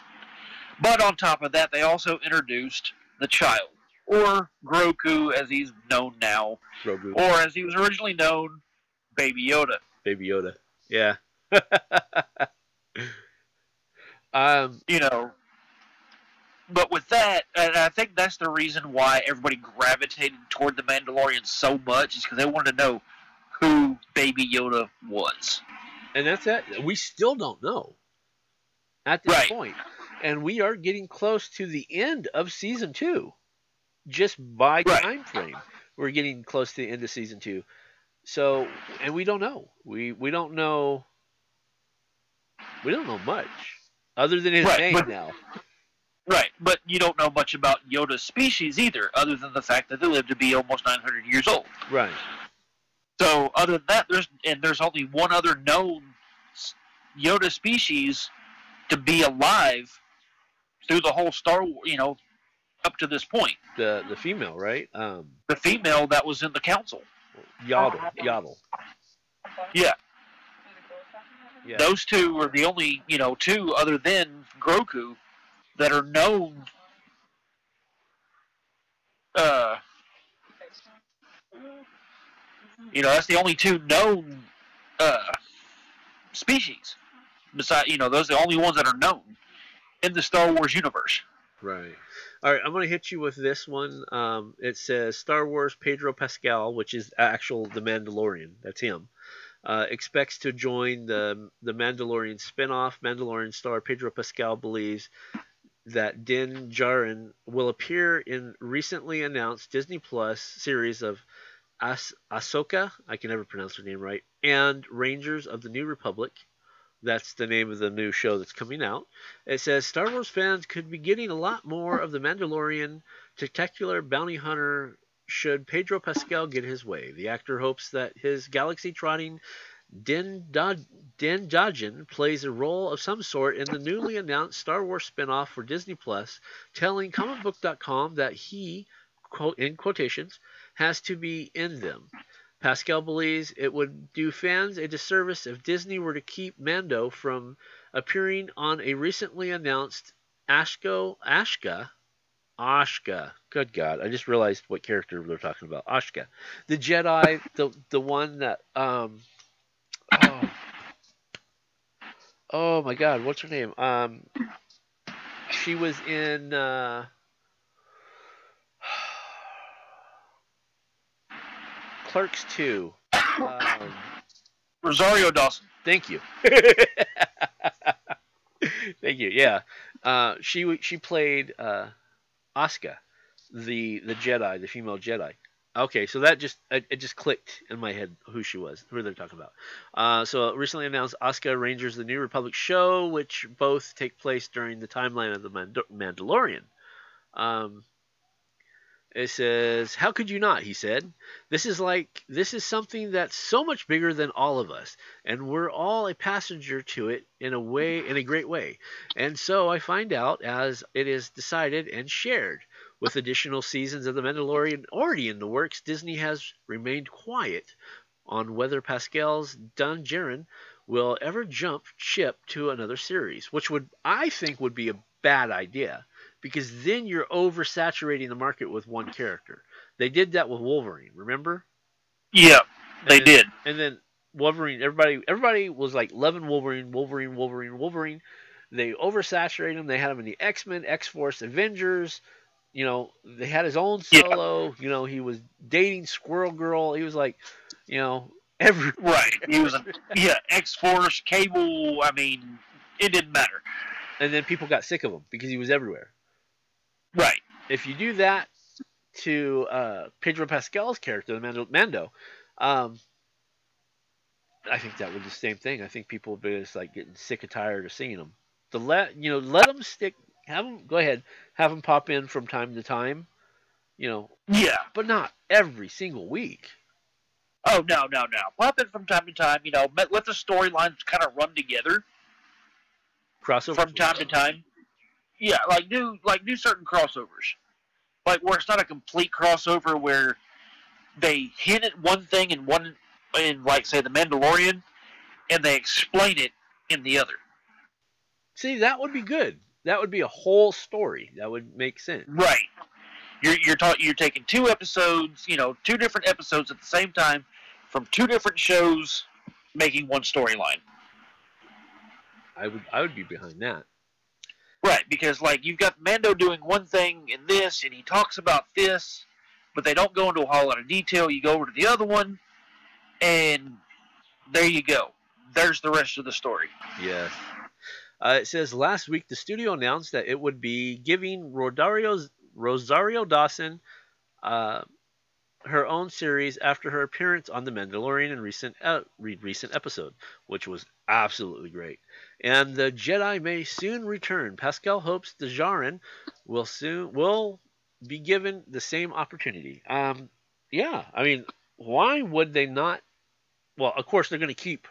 But on top of that, they also introduced the child, or Grogu, as he's known now, Grogu, or as he was originally known, Baby Yoda. Baby Yoda. Yeah. um. You know. But with that, and I think that's the reason why everybody gravitated toward the Mandalorian so much, is because they wanted to know who Baby Yoda was. And that's it. We still don't know at this Right. point. And we are getting close to the end of season two. Just by Right. time frame. We're getting close to the end of season two. So and we don't know. We we don't know we don't know much. Other than his Right, name but- now. Right, but you don't know much about Yoda's species either, other than the fact that they live to be almost 900 years old. Right. So, other than that, there's and there's only one other known Yoda species to be alive through the whole Star Wars, you know, up to this point. The the female, right? Um The female that was in the council. Yaddle. Yaddle. Yeah. Yeah. Those two are the only, you know, two other than Grogu that are known. Uh, you know, that's the only two known uh, species. Besides, you know, those are the only ones that are known in the Star Wars universe. Right. All right, I'm to hit you with this one. Um, it says Star Wars Pedro Pascal, which is actual The Mandalorian. That's him. Uh, expects to join the the Mandalorian spin-off. Mandalorian star Pedro Pascal believes that Din Djarin will appear in recently announced Disney Plus series of As- Ahsoka, I can never pronounce her name right, and Rangers of the New Republic. That's the name of the new show that's coming out. It says Star Wars fans could be getting a lot more of the Mandalorian spectacular bounty hunter should Pedro Pascal get his way. The actor hopes that his galaxy trotting Din, Din Djarin plays a role of some sort in the newly announced Star Wars spinoff for Disney Plus, telling comicbook.com that he, quote in quotations, has to be in them. Pascal believes it would do fans a disservice if Disney were to keep Mando from appearing on a recently announced Ashko Ashka Ashka. Good God, I just realized what character they're talking about. Ashka, the Jedi, the the one that um oh, oh my God, what's her name? Um, she was in uh, Clerks two. Um, Rosario Dawson. Thank you. thank you. Yeah, uh, she she played uh, Asuka, the the Jedi, the female Jedi. Okay, so that just it, it, just clicked in my head who she was, who they're talking about. Uh, so recently announced Asuka Rangers, the New Republic show, which both take place during the timeline of the Mand- Mandalorian. Um, it says, "How could you not?" He said. "This is like this is something that's so much bigger than all of us, and we're all a passenger to it in a way, in a great way. And so I find out as it is decided and shared." With additional seasons of The Mandalorian already in the works, Disney has remained quiet on whether Pascal's Din Djarin will ever jump ship to another series, which would I think would be a bad idea because then you're oversaturating the market with one character. They did that with Wolverine, remember? Yeah, they and then, did. And then Wolverine, everybody, everybody was like loving Wolverine, Wolverine, Wolverine, Wolverine. They oversaturated him. They had him in the X Men, X Force, Avengers you know, they had his own solo. Yeah. You know, he was dating Squirrel Girl. He was like, you know, every right. He was a yeah X Force Cable. I mean, it didn't matter. And then people got sick of him because he was everywhere. If you do that to uh, Pedro Pascal's character, the Mando, Mando um, I think that would be the same thing. I think people would be just like getting sick and tired of seeing him. To let you know, let them stick. Have them go ahead have them pop in from time to time, you know. Yeah. But not every single week. Oh no no no! Pop in from time to time. You know, let the storylines kind of run together. Crossover from time to time. Yeah, like do like do certain crossovers, like where it's not a complete crossover where they hint at one thing in one in like say the Mandalorian, and they explain it in the other. See, that would be good. That would be a whole story. That would make sense. Right. You're you're ta- you're taking two episodes, you know, two different episodes at the same time from two different shows, making one storyline. I would I would be behind that. Right, because like you've got Mando doing one thing in this, and he talks about this, but they don't go into a whole lot of detail. You go over to the other one, and there you go. There's the rest of the story. Yes. Uh, it says last week the studio announced that it would be giving Rodario's, Rosario Dawson uh, her own series after her appearance on The Mandalorian in recent uh, recent episode, which was absolutely great. And the Jedi may soon return. Pascal hopes the Djarin will soon will be given the same opportunity. Um, yeah, I mean, why would they not? Well, of course they're going to keep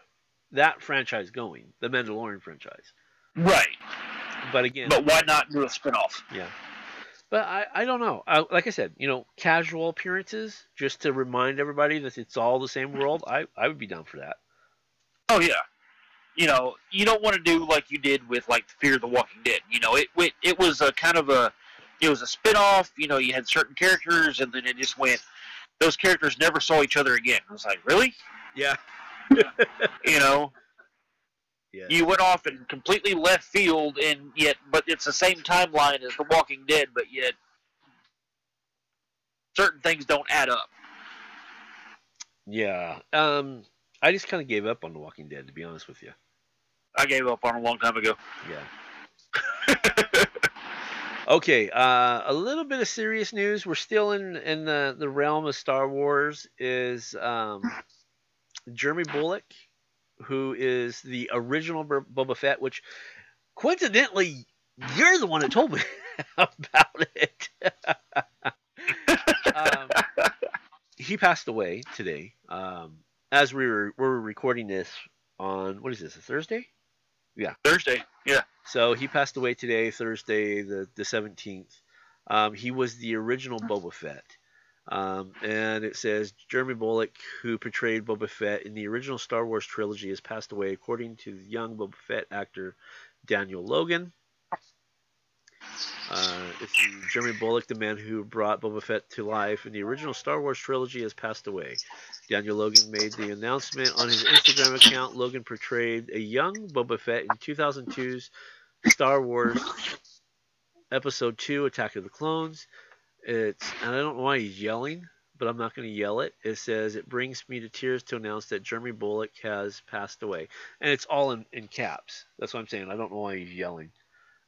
that franchise going, the Mandalorian franchise. Right. But again. But why not do a spinoff? Yeah. But I, I don't know. I, like I said, you know, casual appearances just to remind everybody that it's all the same world. I, I would be down for that. Oh yeah. You know, you don't want to do like you did with like Fear of the Walking Dead. You know, it it, it was a kind of a it was a spinoff. You know, you had certain characters, and then it just went. Those characters never saw each other again. I was like, really? Yeah. you know, Yeah. you went off in completely left field, and yet, but it's the same timeline as The Walking Dead, but yet certain things don't add up. Yeah. Um, I just kind of gave up on The Walking Dead, to be honest with you. I gave up on a long time ago. Yeah. okay, uh, a little bit of serious news. We're still in in the, the realm of Star Wars. Is um, Jeremy Bulloch, who is the original Boba Fett, which coincidentally you're the one that told me about it. um, he passed away today. Um, as we were, we were recording this on what is this? A Thursday? Yeah, Thursday. Yeah. So he passed away today, Thursday, the the seventeenth. Um, he was the original Boba Fett, um, and it says Jeremy Bulloch, who portrayed Boba Fett in the original Star Wars trilogy, has passed away, according to the young Boba Fett actor Daniel Logan. Uh, Jeremy Bulloch, the man who brought Boba Fett to life in the original Star Wars trilogy, has passed away. Daniel Logan made the announcement on his Instagram account. Logan portrayed a young Boba Fett in 2002's Star Wars Episode 2 Attack of the Clones. It's and I don't know why he's yelling, but I'm not going to yell it. It says it brings me to tears to announce that Jeremy Bulloch has passed away, and it's all in, in caps. That's what I'm saying. I don't know why he's yelling.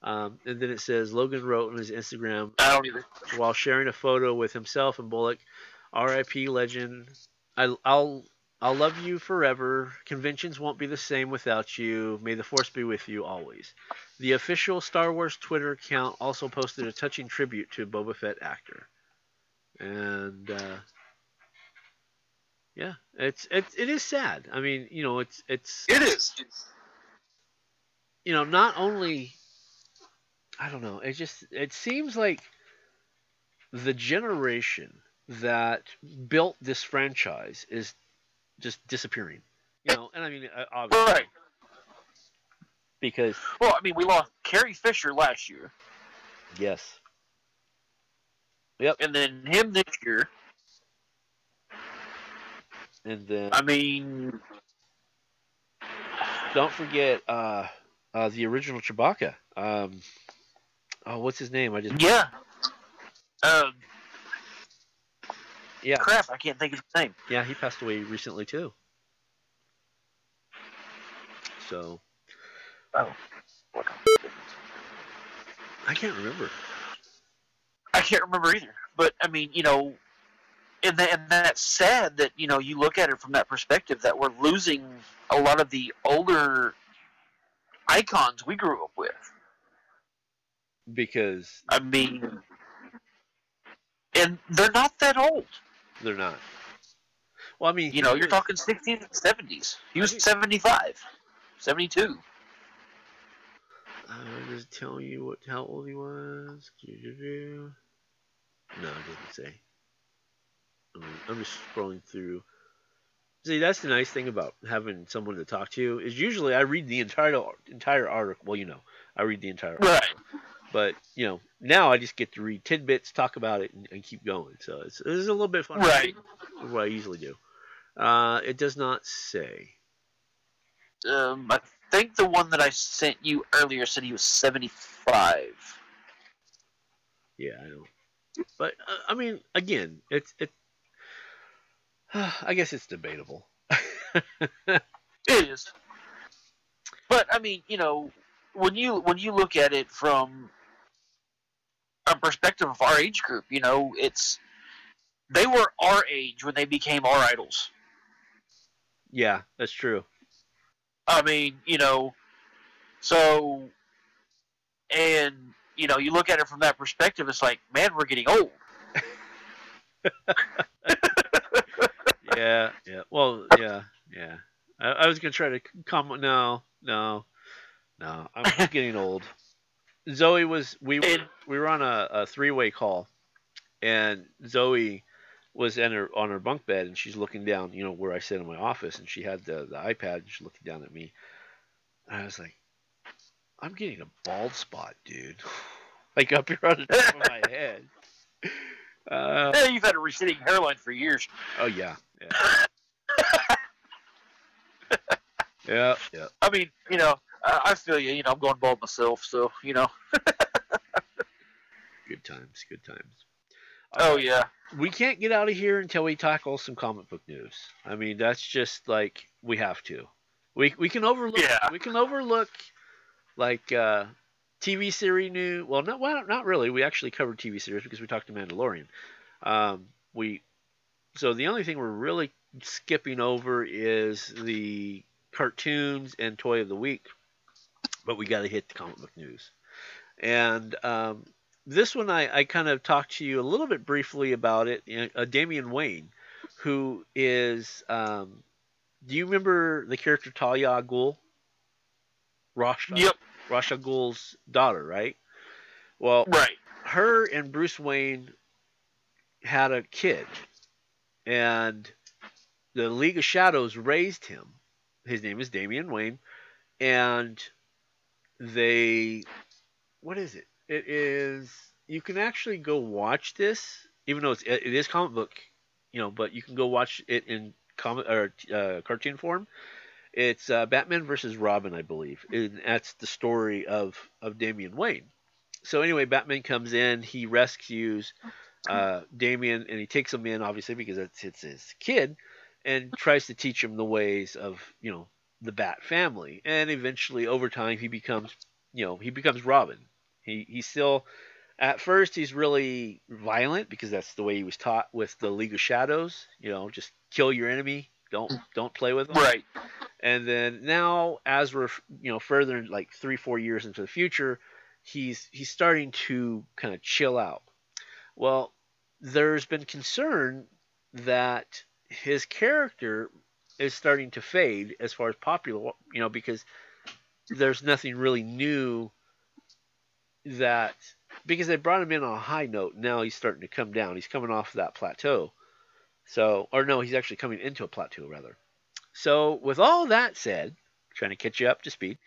Um, and then it says Logan wrote on his Instagram I don't either. while sharing a photo with himself and Bulloch, R.I.P. legend. I, I'll I'll love you forever. Conventions won't be the same without you. May the force be with you always. The official Star Wars Twitter account also posted a touching tribute to Boba Fett actor, and uh, yeah, it's it, it is sad. I mean, you know, it's it's It is. you know, not only I don't know, it just it seems like the generation that built this franchise is just disappearing. You know, and I mean, uh, obviously, Right. because Well, I mean, we lost Carrie Fisher last year, yes, Yep. and then him this year. and then I mean, don't forget uh, uh, the original Chewbacca. Um, oh, what's his name? I just yeah. Uh, yeah, crap, I can't think of his name. yeah, he passed away recently too. So Oh. I can't remember. I can't remember either. But I mean, you know, and, that, and that's sad that you know you look at it from that perspective that we're losing a lot of the older icons we grew up with. Because I mean, and they're not that old. they're not. Well, I mean, You know, you're talking 60s and 70s. He was 75, 72. Uh, does it tell you what how old he was? No, it doesn't say. I mean, I'm just scrolling through. See, that's the nice thing about having someone to talk to is usually I read the entire entire article. Well, you know, I read the entire article. Right. But you know, now I just get to read tidbits, talk about it, and, and keep going. So it's, it's a little bit fun. Right. What I usually do. Uh, it does not say. Um, I think the one that I sent you earlier said he was 75. Yeah, I know. But uh, I mean, again, it's it. I guess it's debatable. It is. But I mean, you know, when you when you look at it from a perspective of our age group, you know, it's they were our age when they became our idols. yeah, that's true. I mean, you know, so and you know, you look at it from that perspective, it's like, man, we're getting old. Yeah, yeah. Well, yeah, yeah. I, I was gonna try to comment. No, no, no. I'm getting old. Zoe was we were, we were on a, a three way call, and Zoe was in her on her bunk bed, and she's looking down, you know, where I sit in my office, and she had the the iPad, and she's looking down at me. And I was like, I'm getting a bald spot, dude. like up here on the top of my head. Uh, Eh, you've had a receding hairline for years. oh yeah, yeah. yeah, yeah. I mean, you know, I, I feel you. You know, I'm going bald myself, so you know. Good times, good times. Oh Uh, yeah. we can't get out of here until we tackle some comic book news. I mean, that's just like we have to. We we can overlook. Yeah. We can overlook like uh, TV series new. Well, not well, not really. We actually covered TV series because we talked to Mandalorian. Um, we so the only thing we're really skipping over is the cartoons and toy of the week, but we got to hit the comic book news. And um, this one, I, I kind of talked to you a little bit briefly about it. Uh, Damian Wayne, who is, um, do you remember the character Talia al Ghul? Rasha. Yep. Ra's al Ghul's daughter, right? Well, Right. her and Bruce Wayne had a kid, and the League of Shadows raised him. His name is Damian Wayne, and they, what is it? It is you can actually go watch this, even though it's it is comic book, you know, but you can go watch it in comic or uh, cartoon form. It's uh, Batman versus Robin, I believe, and that's the story of of Damian Wayne so anyway, Batman comes in, he rescues uh, Damien, and he takes him in, obviously because it's, it's his kid, and tries to teach him the ways of you know the Bat family. And eventually, over time, he becomes you know he becomes Robin. He he's still at first he's really violent because that's the way he was taught with the League of Shadows. You know, just kill your enemy. Don't don't play with them. Right. And then now, as we're you know further like three four years into the future, he's he's starting to kind of chill out. Well, there's been concern that his character is starting to fade as far as popular, you know, because there's nothing really new that because they brought him in on a high note. Now he's starting to come down. He's coming off that plateau. So, or no, he's actually coming into a plateau rather. So, with all that said, trying to catch you up to speed,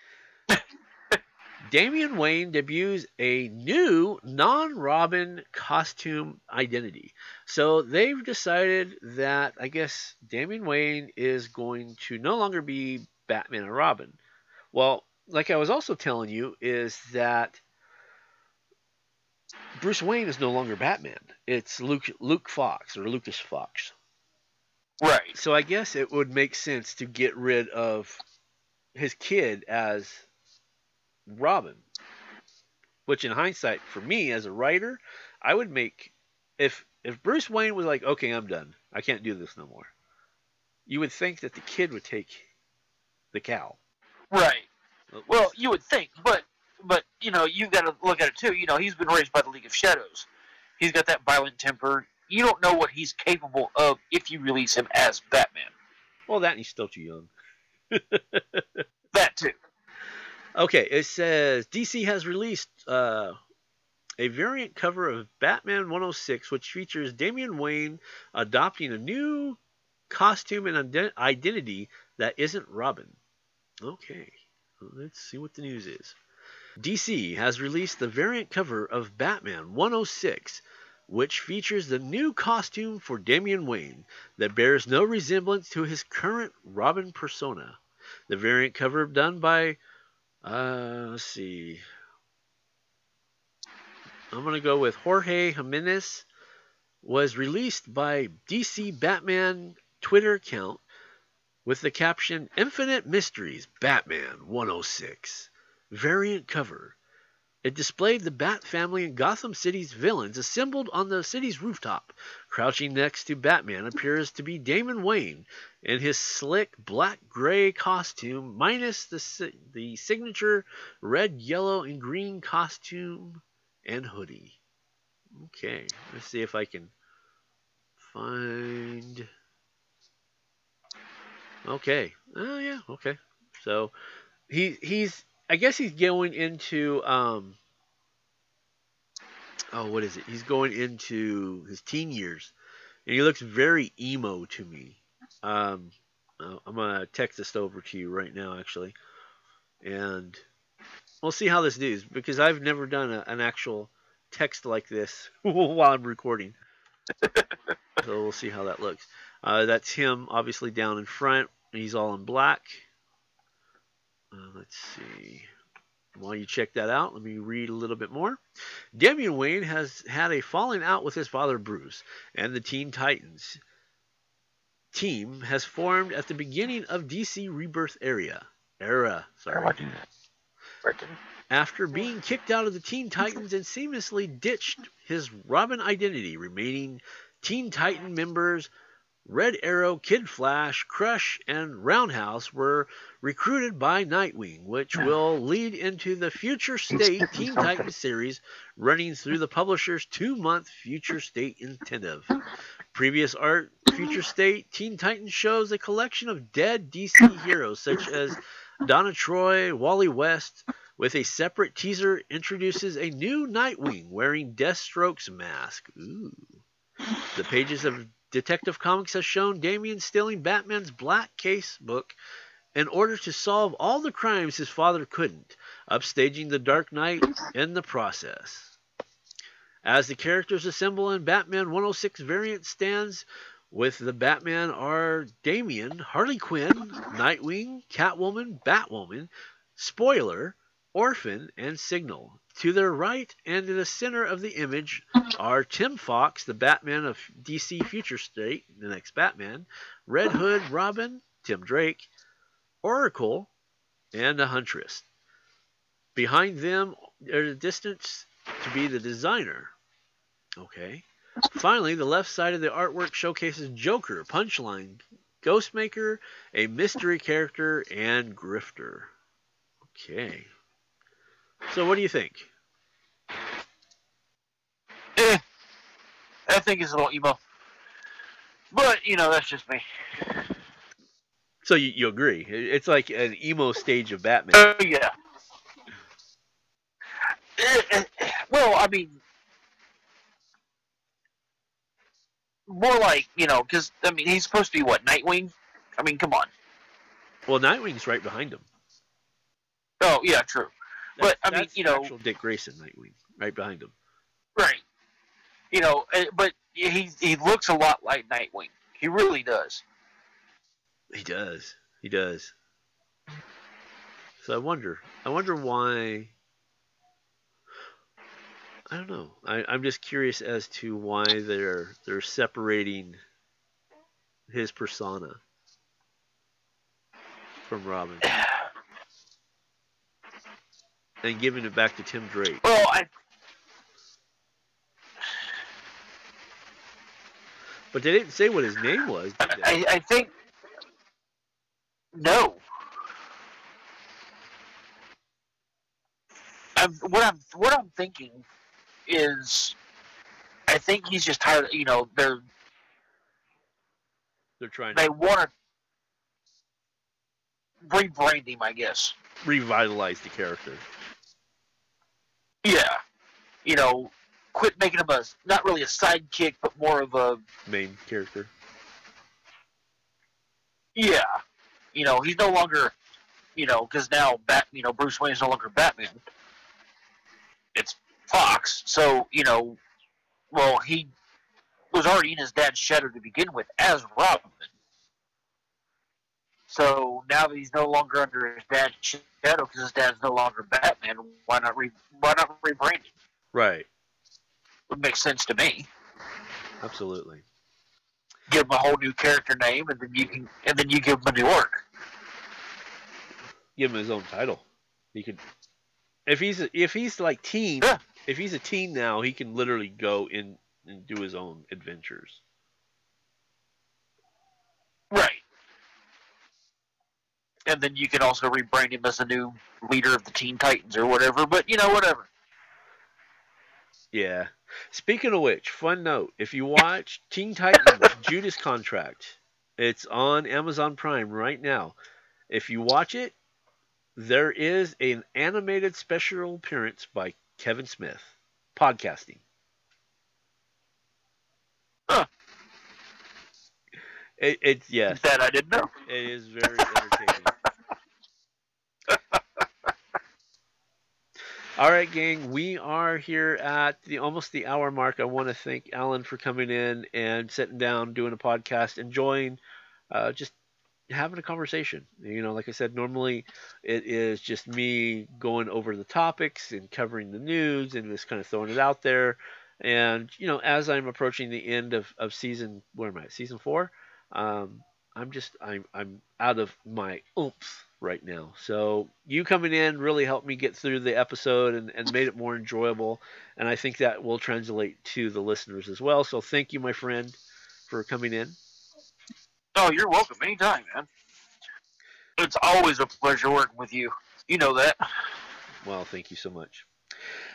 Damian Wayne debuts a new non-Robin costume identity. So they've decided that I guess Damian Wayne is going to no longer be Batman and Robin. Well, like I was also telling you, is that Bruce Wayne is no longer Batman. It's Luke Luke Fox or Lucas Fox. Right. So I guess it would make sense to get rid of his kid as Robin. Which in hindsight, for me as a writer, I would make if if Bruce Wayne was like, okay, I'm done. I can't do this no more. You would think that the kid would take the cow. Right. Well, you would think, but but you know, you've got to look at it too. You know, he's been raised by the League of Shadows. He's got that violent temper. You don't know what he's capable of if you release him as Batman. well, that and he's still too young. That too. Okay, it says DC has released uh, a variant cover of Batman 106, which features Damian Wayne adopting a new costume and ident- identity that isn't Robin. Okay, let's see what the news is. DC has released the variant cover of Batman 106, which features the new costume for Damian Wayne that bears no resemblance to his current Robin persona. The variant cover done by uh, let's see. I'm gonna go with Jorge Jimenez. Was released by DC Batman Twitter account with the caption "Infinite Mysteries Batman 106 variant cover." It displayed the Bat family and Gotham City's villains assembled on the city's rooftop. Crouching next to Batman appears to be Damian Wayne in his slick black gray costume, minus the the signature red, yellow, and green costume and hoodie. Okay, let's see if I can find. Okay. Oh yeah. Okay. So he he's I guess he's going into um. Oh, what is it? He's going into his teen years, and he looks very emo to me. Um, uh, I'm gonna text this over to you right now, actually, and we'll see how this does because I've never done a, an actual text like this while I'm recording. so we'll see how that looks. Uh, that's him, obviously down in front. He's all in black. Uh, let's see. While you check that out, let me read a little bit more. Damian Wayne has had a falling out with his father Bruce, and the Teen Titans team has formed at the beginning of DC Rebirth area. Era, sorry. After being kicked out of the Teen Titans and seamlessly ditched his Robin identity, remaining Teen Titan members Red Arrow, Kid Flash, Crush, and Roundhouse were recruited by Nightwing, which will lead into the Future State Teen Titans series running through the publisher's two month Future State intensive. Previous art, Future State Teen Titans shows a collection of dead DC heroes such as Donna Troy, Wally West, with a separate teaser introduces a new Nightwing wearing Deathstroke's mask. Ooh. The pages of Detective Comics has shown Damian stealing Batman's Black Case book in order to solve all the crimes his father couldn't, upstaging the Dark Knight in the process. As the characters assemble in Batman 106 variant stands with the Batman are Damian, Harley Quinn, Nightwing, Catwoman, Batwoman, Spoiler, Orphan, and Signal. To their right and in the center of the image are Tim Fox, the Batman of DC Future State, the next Batman, Red Hood, Robin, Tim Drake, Oracle, and a Huntress. Behind them, at a distance, to be the designer. Okay. Finally, the left side of the artwork showcases Joker, Punchline, Ghostmaker, a mystery character, and Grifter. Okay. So, what do you think? Eh, I think it's a little emo. But, you know, that's just me. So you, you agree? It's like an emo stage of Batman. Oh, yeah. Eh, eh, eh, well, I mean, more like, you know, because, I mean, he's supposed to be what, Nightwing? I mean, come on. Well, Nightwing's right behind him. Oh, yeah, true. But, I mean, you know- actual Dick Grayson Nightwing, right behind him. Right. You know, eh, but he he looks a lot like Nightwing. He really does. He does. He does. So I wonder. I wonder why. I don't know. I, I'm just curious as to why they're they're separating his persona from Robin and giving it back to Tim Drake. Well, I But they didn't say what his name was. I, I think no. I'm, what I'm what I'm thinking is, I think he's just tired. You know, they're They're trying to they want to rebrand him. I guess. revitalize the character. Yeah. You know, quit making him a not really a sidekick, but more of a Main character. Yeah, you know he's no longer, you know, because now Bat, you know, Bruce Wayne is no longer Batman. It's Fox, so you know, well he was already in his dad's shadow to begin with as Robin. So now that he's no longer under his dad's shadow because his dad's no longer Batman, why not re why not rebrand him? Right. Would make sense to me. Absolutely. Give him a whole new character name, and then you can and then you give him a new arc. give him his own title. He could, if he's if he's like teen, Yeah. if he's a teen now, he can literally go in and do his own adventures. Right. And then you can also rebrand him as the new leader of the Teen Titans or whatever, but you know, whatever. Yeah. Speaking of which, fun note: if you watch Teen Titans Judas Contract, it's on Amazon Prime right now. If you watch it, there is an animated special appearance by Kevin Smith, podcasting. Huh. It, it's yes. That I didn't know. It is very entertaining. All right, gang, we are here at the almost the hour mark. I want to thank Alan for coming in and sitting down, doing a podcast, enjoying uh, just having a conversation. You know, like I said, normally it is just me going over the topics and covering the news and just kind of throwing it out there. And you know, as I'm approaching the end of, of season, where am I? Season four. Um, I'm just I'm I'm out of my oomph right now. So you coming in really helped me get through the episode and, and made it more enjoyable. And I think that will translate to the listeners as well. So thank you, my friend, for coming in. Oh, you're welcome anytime, man. It's always a pleasure working with you. You know that. Well, thank you so much.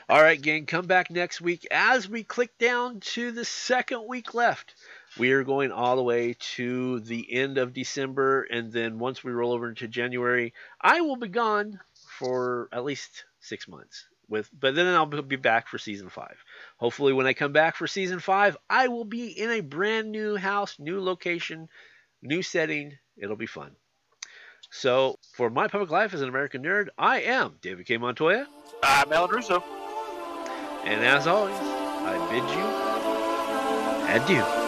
All right, gang, come back next week as we click down to the second week left. We are going all the way to the end of December, and then once we roll over into January, I will be gone for at least six months. With, but then I'll be back for season five. Hopefully, when I come back for season five, I will be in a brand new house, new location, new setting. It'll be fun. So, for my public life as an American nerd, I am David K. Montoya. I'm Alan Russo. And as always, I bid you adieu.